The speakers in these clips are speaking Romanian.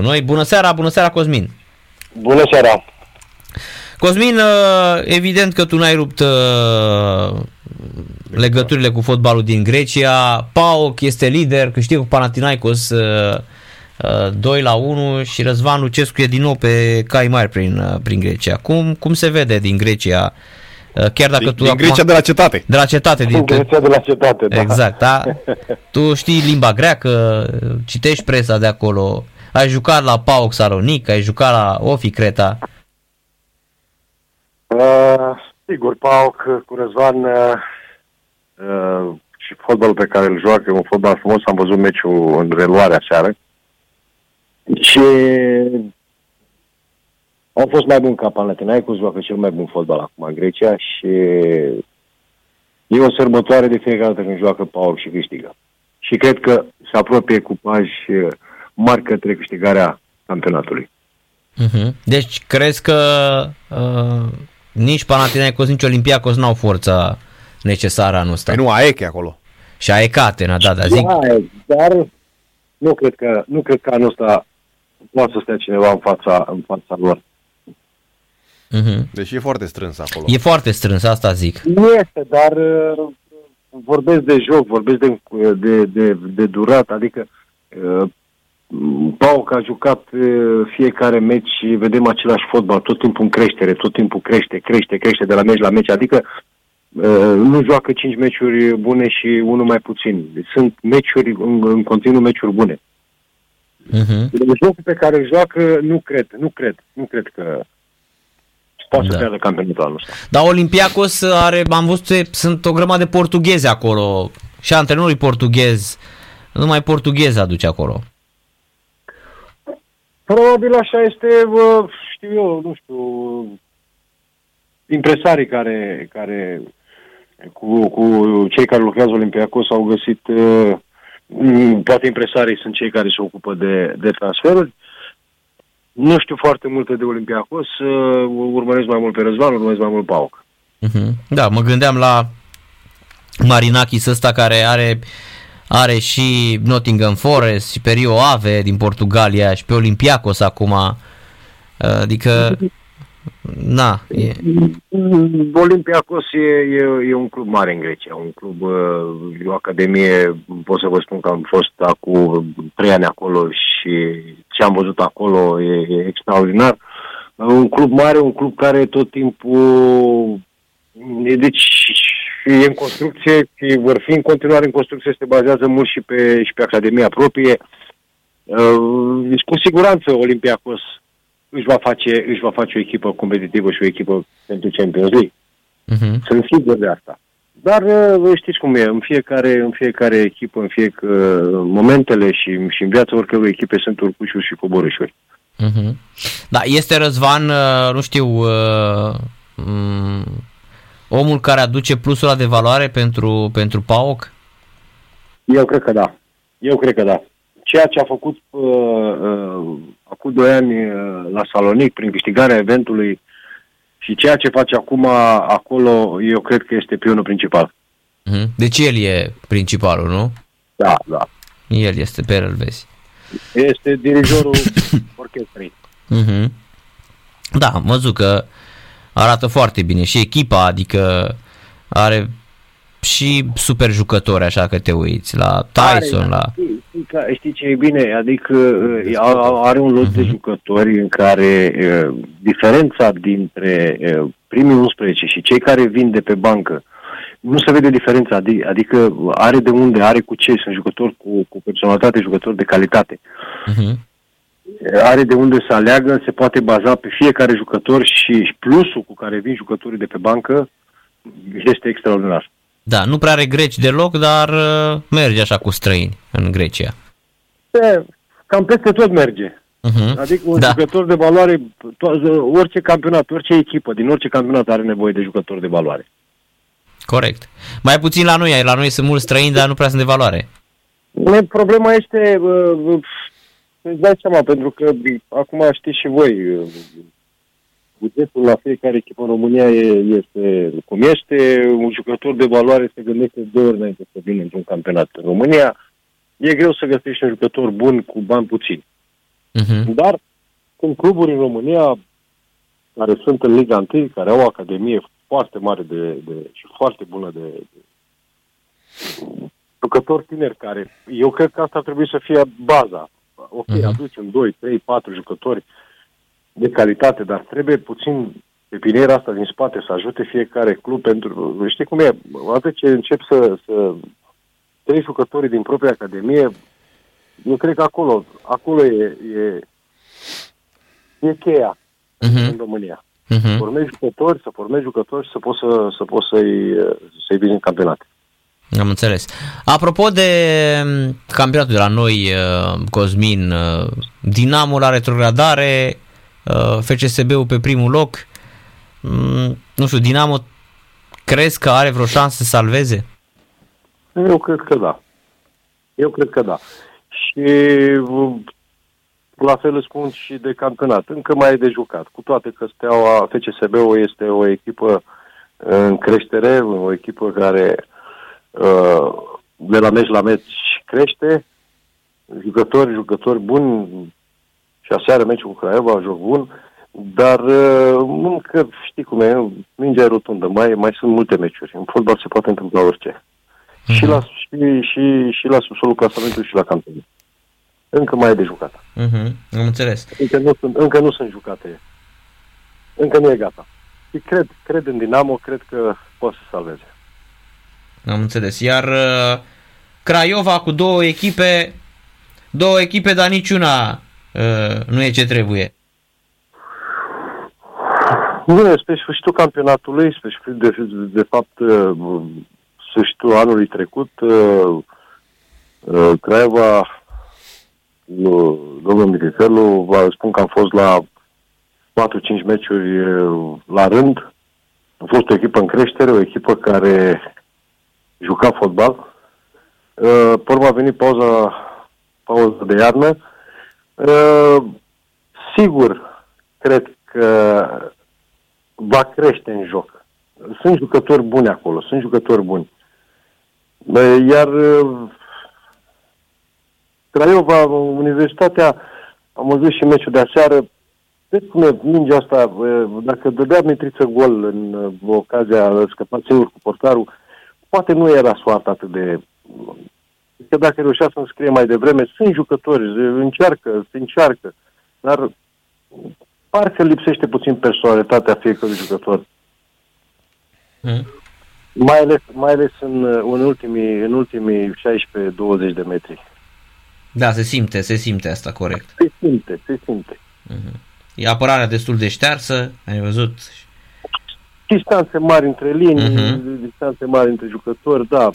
Noi, bună seara, bună seara Cosmin! Bună seara! Cosmin, uh, evident că tu n-ai rupt uh, legăturile cu fotbalul din Grecia. PAOK este lider, câștigă cu Panathinaikos 2 la 1 și Răzvan Lucescu e din nou pe cai mari prin, prin Grecia. Cum, cum se vede din Grecia? Chiar dacă din, tu din acum, Grecia de la cetate. De la cetate. Din Grecia de la cetate, da. Exact, da. Tu știi limba greacă, citești presa de acolo, ai jucat la PAOK Salonic, ai jucat la Ofi Creta. Uh, sigur, PAOK cu Răzvan uh, uh, și fotbalul pe care îl joacă, un fotbal frumos, am văzut meciul în reluarea seară și au fost mai bun ca Panathinaikos, joacă cel mai bun fotbal acum în Grecia și e o sărbătoare de fiecare dată când joacă PAOK și câștigă. Și cred că se apropie cu pași mari către câștigarea campionatului. Uh-huh. Deci crezi că uh, nici Panathinaikos, nici Olympiacos n-au forța necesară anul ăsta? Păi nu, Aec e acolo. Și Aecatena, da, da, zic. Da, dar nu cred că, nu cred că anul ăsta poate să stea cineva în fața, în fața lor. Uh-huh. Deci e foarte strâns acolo. E foarte strâns, asta zic. Nu este, dar uh, vorbesc de joc, vorbesc de, de, de, de durat, adică uh, Pauc a jucat uh, fiecare meci și vedem același fotbal, tot timpul în creștere, tot timpul crește, crește, crește de la meci la meci, adică uh, nu joacă cinci meciuri bune și unul mai puțin. Sunt meciuri, în, în continuu meciuri bune. Uh-huh. Jocul pe care îl joacă, nu cred, nu cred, nu cred că poate da. să pierdă campionatul anul ăsta. Dar Olympiacos are, am văzut, sunt o grămadă de portughezi acolo și antrenorii portughezi, numai portughezi aduce acolo. Probabil așa este, bă, știu eu, nu știu, impresarii care, care cu, cu cei care lucrează Olimpiacos au găsit, uh, poate impresarii sunt cei care se ocupă de, de transferuri. Nu știu foarte multe de Olimpiacos, uh, urmăresc mai mult pe Răzvan, urmăresc mai mult Pauc. Uh-huh. Da, mă gândeam la Marinakis ăsta care are are și Nottingham Forest și pe Rio Ave din Portugalia și pe Olympiacos acum. Adică, na. E... Olympiacos e, e, e un club mare în Grecia, un club, e o academie, pot să vă spun că am fost acum trei ani acolo și ce am văzut acolo e, e extraordinar. Un club mare, un club care tot timpul deci e în construcție și vor fi în continuare în construcție, se bazează mult și pe, și pe Academia proprie. Uh, deci, cu siguranță, Olympiacos își va, face, își va face o echipă competitivă și o echipă pentru Champions League. Uh-huh. Sunt sigur de asta. Dar uh, știți cum e, în fiecare, în fiecare echipă, în fiecare momentele și, și în viața oricărui echipe sunt urcușuri și coborâșuri. Uh-huh. Da, este Răzvan, uh, nu știu, omul care aduce plusul de valoare pentru, pentru PAOK? Eu cred că da. Eu cred că da. Ceea ce a făcut uh, uh, acum doi ani uh, la Salonic prin câștigarea eventului și ceea ce face acum acolo, eu cred că este pionul principal. Uh-huh. Deci el e principalul, nu? Da, da. El este, pe el vezi. Este dirijorul orchestrei. Uh-huh. Da, am văzut că arată foarte bine și echipa, adică are și super jucători așa că te uiți la Tyson, are, la... Știi, știi, știi ce e bine? Adică uh, are un lot uh-huh. de mhm. jucători în care uh, diferența dintre uh, primii 11 și cei care vin de pe bancă nu se vede diferența, adică are de unde, are cu ce, sunt jucători cu, cu personalitate, jucători de calitate. Uh-huh are de unde să aleagă, se poate baza pe fiecare jucător și plusul cu care vin jucătorii de pe bancă este extraordinar. Da, nu prea are greci deloc, dar uh, merge așa cu străini în Grecia. E, cam peste tot merge. Uh-huh. Adică un da. jucător de valoare, to- orice campionat, orice echipă, din orice campionat are nevoie de jucători de valoare. Corect. Mai puțin la noi, la noi sunt mulți străini, dar nu prea sunt de valoare. Problema este, uh, îți dai seama, pentru că acum știți și voi, bugetul la fiecare echipă în România este cum este, un jucător de valoare se gândește două ori înainte să vină într-un campionat în România, e greu să găsești un jucător bun cu bani puțini. Uh-huh. Dar sunt cluburi în România care sunt în Liga 1, care au o academie foarte mare de, de, și foarte bună de, de jucători tineri care, eu cred că asta ar trebui să fie baza. Ok, uh-huh. aducem 2, 3, 4 jucători de calitate, dar trebuie puțin pepiniera asta din spate să ajute fiecare club pentru... Știi cum e? Odată ce încep să, să trei jucătorii din propria academie, eu cred că acolo, acolo e, e, e cheia uh-huh. în România. Uh-huh. Formezi jucători, să formezi jucători și să poți, să, să poți să-i, să-i vizi în campionat. Am înțeles. Apropo de mm, campionatul de la noi, uh, Cosmin, uh, Dinamo la retrogradare, uh, FCSB-ul pe primul loc, mm, nu știu, Dinamo crezi că are vreo șansă să salveze? Eu cred că da. Eu cred că da. Și la fel îți spun și de campionat. Încă mai e de jucat. Cu toate că Steaua, FCSB-ul este o echipă în creștere, o echipă care uh, de la meci la meci crește, jucători, jucători buni, și aseară meciul cu Craiova, joc bun, dar uh, încă, știi cum e, mingea e rotundă, mai, mai sunt multe meciuri. În fotbal se poate întâmpla orice. Mm-hmm. Și, la, și, și, și la subsolul clasamentului și la campionat. Încă mai e de jucat. Mm-hmm. Am înțeles. Încă nu, sunt, încă nu sunt jucate. Încă nu e gata. Și cred, cred în Dinamo, cred că poate să salveze. Am înțeles. Iar uh, Craiova cu două echipe, două echipe, dar niciuna uh, nu e ce trebuie. Nu, spre sfârșitul campionatului, spre de, de, de fapt, uh, sfârșitul anului trecut, uh, uh, Craiova, domnul Militelu, vă spun că am fost la 4-5 meciuri uh, la rând. A fost o echipă în creștere, o echipă care juca fotbal. Uh, pe urmă a venit pauza, pauza de iarnă. Uh, sigur, cred că va crește în joc. Sunt jucători buni acolo, sunt jucători buni. Iar uh, Craiova, Universitatea, am văzut și meciul de aseară, Vezi cum e mingea asta, dacă dădea Mitriță gol în uh, ocazia scăpat singur cu portarul, poate nu era soarta atât de... Că dacă reușea să scrie mai devreme, sunt jucători, încearcă, se încearcă, dar parcă lipsește puțin personalitatea fiecărui jucător. Mm. Mai ales, mai ales în, în ultimii, în ultimii 16-20 de metri. Da, se simte, se simte asta, corect. Se simte, se simte. Mm-hmm. E apărarea destul de ștearsă, ai văzut? Distanțe mari între linii, uh-huh. distanțe mari între jucători, da,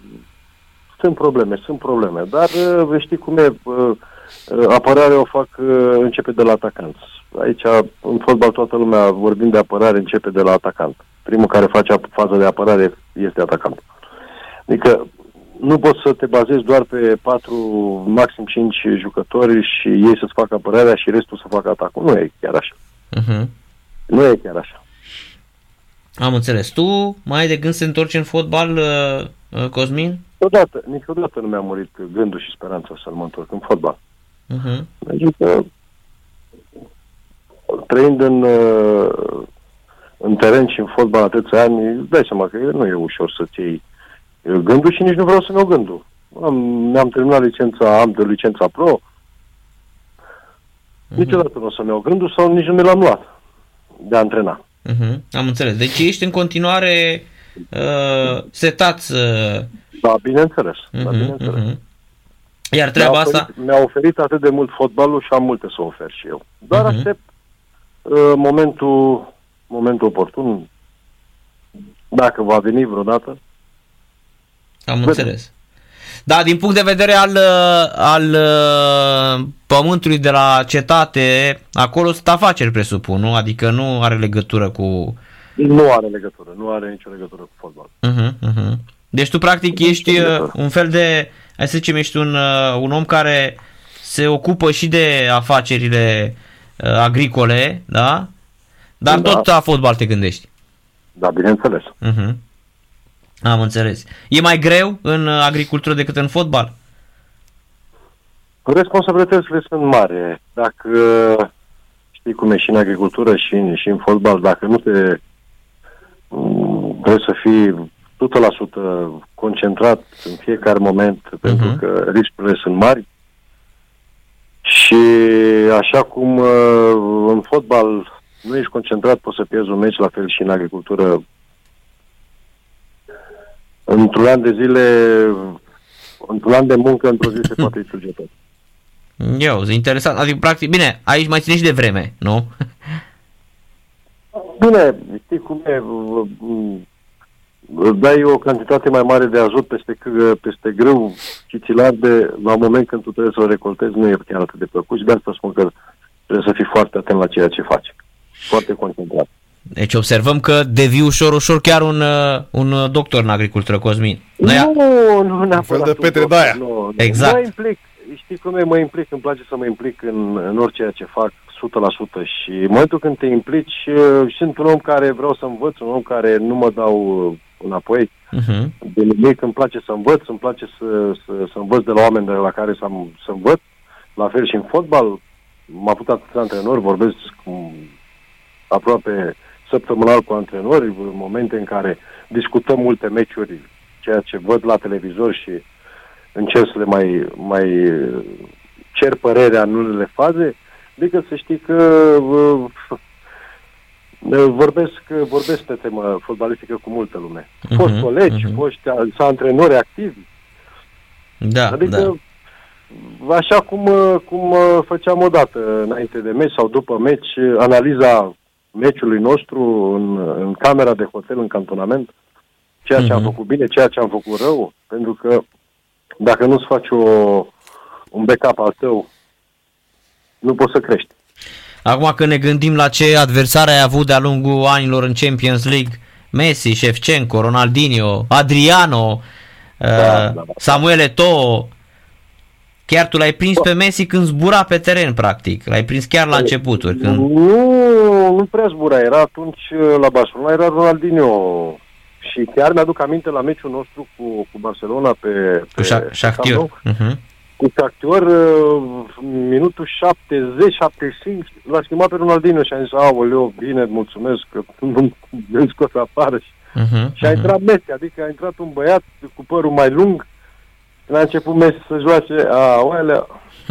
sunt probleme, sunt probleme. Dar uh, știi cum e, uh, uh, apărarea o fac, începe de la atacant. Aici, în fotbal, toată lumea, vorbind de apărare, începe de la atacant. Primul care face faza de apărare este atacant. Adică nu poți să te bazezi doar pe patru, maxim cinci jucători și ei să-ți facă apărarea și restul să facă atacul. Nu e chiar așa. Uh-huh. Nu e chiar așa. Am înțeles. Tu mai ai de gând să întorci în fotbal, uh, uh, Cosmin? Niciodată, niciodată nu mi-a murit gândul și speranța să mă întorc în fotbal. Uh-huh. Adică, trăind în, uh, în teren și în fotbal atâția ani, îți dai seama că nu e ușor să-ți iei gândul și nici nu vreau să-mi iau gândul. Am, mi-am terminat licența, am de licența pro. Uh-huh. Niciodată nu o să-mi iau gândul sau nici nu mi l-am luat de a antrena. Uh-huh. Am înțeles. Deci ești în continuare uh, setat. Uh... Da, bineînțeles. Uh-huh, da, bineînțeles. Uh-huh. Iar treaba mi-a oferit, asta... Mi-a oferit atât de mult fotbalul și am multe să ofer și eu. Doar uh-huh. aștept uh, momentul, momentul oportun, dacă va veni vreodată, am Vedem. înțeles. Da, din punct de vedere al, al uh, pământului de la cetate, acolo sunt afaceri, presupun, nu? Adică nu are legătură cu... Nu are legătură, nu are nicio legătură cu fotbal. Uh-huh, uh-huh. Deci tu practic nu ești uh, un fel de, hai să zicem, ești un, uh, un om care se ocupă și de afacerile agricole, da? Dar da. tot la fotbal te gândești. Da, bineînțeles. Uh-huh. Am înțeles. E mai greu în agricultură decât în fotbal? Responsabilitățile sunt mari. Dacă știi cum e și în agricultură și în, și în fotbal, dacă nu te mm, trebuie să fii 100% concentrat în fiecare moment, uh-huh. pentru că riscurile sunt mari. Și așa cum uh, în fotbal nu ești concentrat, poți să pierzi un meci, la fel și în agricultură. Într-un an de zile, într-un an de muncă, într-o zi se poate distruge tot. Eu, interesant. Adică, practic, bine, aici mai ține și de vreme, nu? Bine, știi cum e, dai o cantitate mai mare de azot peste, peste grâu și ți arde la un moment când tu trebuie să o recoltezi, nu e chiar atât de plăcut și de asta spun că trebuie să fii foarte atent la ceea ce faci. Foarte concentrat. Deci observăm că devii ușor, ușor chiar un, uh, un doctor în agricultură, Cosmin. Noi nu, nu neapărat. Un fel de Petre Daia. Nu, exact. Mă implic, știi cum e, mă implic, îmi place să mă implic în, în orice ce fac 100% și în momentul când te implici, uh, sunt un om care vreau să învăț, un om care nu mă dau uh, înapoi uh-huh. de nimic, îmi place să învăț, îmi place să, să, să învăț de la oameni de la care să, să învăț, la fel și în fotbal, m-a putut atâția antrenori, vorbesc cu aproape săptămânal cu antrenori, în momente în care discutăm multe meciuri, ceea ce văd la televizor și încerc să le mai, mai cer părerea în unele faze, adică să știi că uh, vorbesc, vorbesc pe temă fotbalistică cu multă lume. Uh-huh, fost colegi, uh-huh. fost antrenori activi. Da, adică, da. așa cum, cum făceam odată înainte de meci sau după meci, analiza meciului nostru în, în camera de hotel, în cantonament, ceea ce uh-huh. am mhm. făcut bine, ceea ce am făcut rău, pentru că dacă nu-ți faci o, un backup al tău, nu poți să crești. Acum când ne gândim la ce adversare ai avut de-a lungul anilor în Champions League, Messi, Shevchenko, Ronaldinho, Adriano, da, uh, da, da. Samuel Eto'o, chiar tu l-ai prins pe Messi când zbura pe teren, practic. L-ai prins chiar la începuturi. Când... Nu, nu prea zbura. Era atunci uh, la Barcelona, era Ronaldinho. Și chiar mi-aduc aminte la meciul nostru cu, cu Barcelona pe... pe cu Shakhtar. Uh-huh cu Shakhtar, uh, minutul 70-75, l-a schimbat pe Ronaldinho și a zis, aoleo, bine, mulțumesc că nu scos afară. Și, uh-huh, și a uh-huh. intrat Messi, adică a intrat un băiat cu părul mai lung, când a început Messi să joace, aoleo,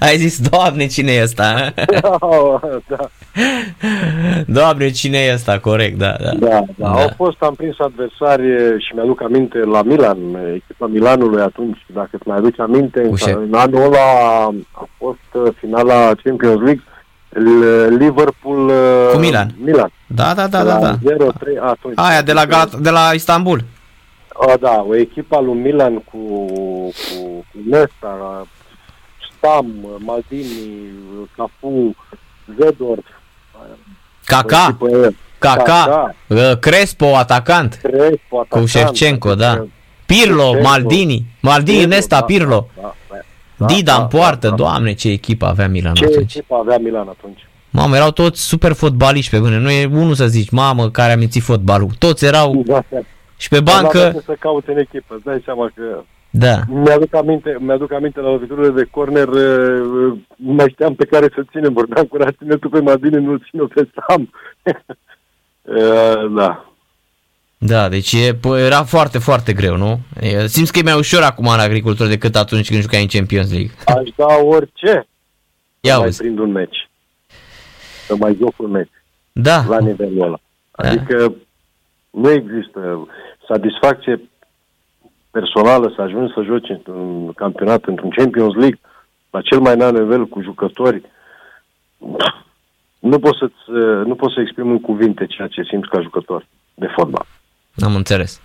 Ai zis, Doamne, cine e ăsta? da. Doamne, cine e ăsta? Corect, da. Da, da, da. da. Au fost, am prins adversari și mi-aduc aminte la Milan, echipa Milanului atunci, dacă îți mai aduci aminte, în, în anul ăla a fost uh, finala Champions League, Liverpool cu Milan. Milan. Da, da, da, da. da. 0 3 atunci. Aia de la, de la Istanbul. O, da, o echipă lui Milan cu, cu, cu Nesta, Stam, Maldini, Cafu, Zedor. Kaká, Kaká, Crespo, atacant. Crespo, atacant. Cu Shevchenko, da. Pirlo, Shevchenko. Maldini, Maldini, Pirlo, Nesta, da, Pirlo. Da, da, da, Dida da, în poartă, da, da. doamne ce echipă avea Milan ce atunci. Ce echipă avea Milan atunci. Mamă, erau toți super fotbaliști pe bune. Nu e unul să zici, mamă, care a mințit fotbalul. Toți erau da, da. Și pe bancă... să cauți în echipă, îți dai seama că... Da. Mi-aduc aminte, mi-aduc aminte la loviturile de corner, uh, nu mai știam pe care să ținem, vorbeam cu ține tu pe Madine, nu-l ține pe Sam. uh, da. Da, deci e, era foarte, foarte greu, nu? Simți că e mai ușor acum în agricultură decât atunci când jucai în Champions League. Aș da orice Ia să mai prind un meci. Să mai joc un meci. Da. La nivelul ăla. Da. Adică da. Nu există satisfacție personală să ajungi să joci într-un campionat, într-un Champions League, la cel mai înalt nivel cu jucători, nu pot, să nu pot să exprim în cuvinte ceea ce simt ca jucător de fotbal. Am înțeles.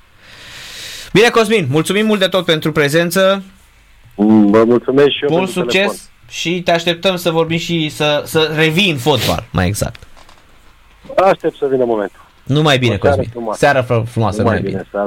Bine, Cosmin, mulțumim mult de tot pentru prezență. Vă mulțumesc și eu Mult succes telefon. și te așteptăm să vorbim și să, să revii în fotbal, mai exact. Aștept să vină momentul. Numai bine, Cosmin. Seară frumoasă. Seară frumoasă. Numai bine. bine. Seara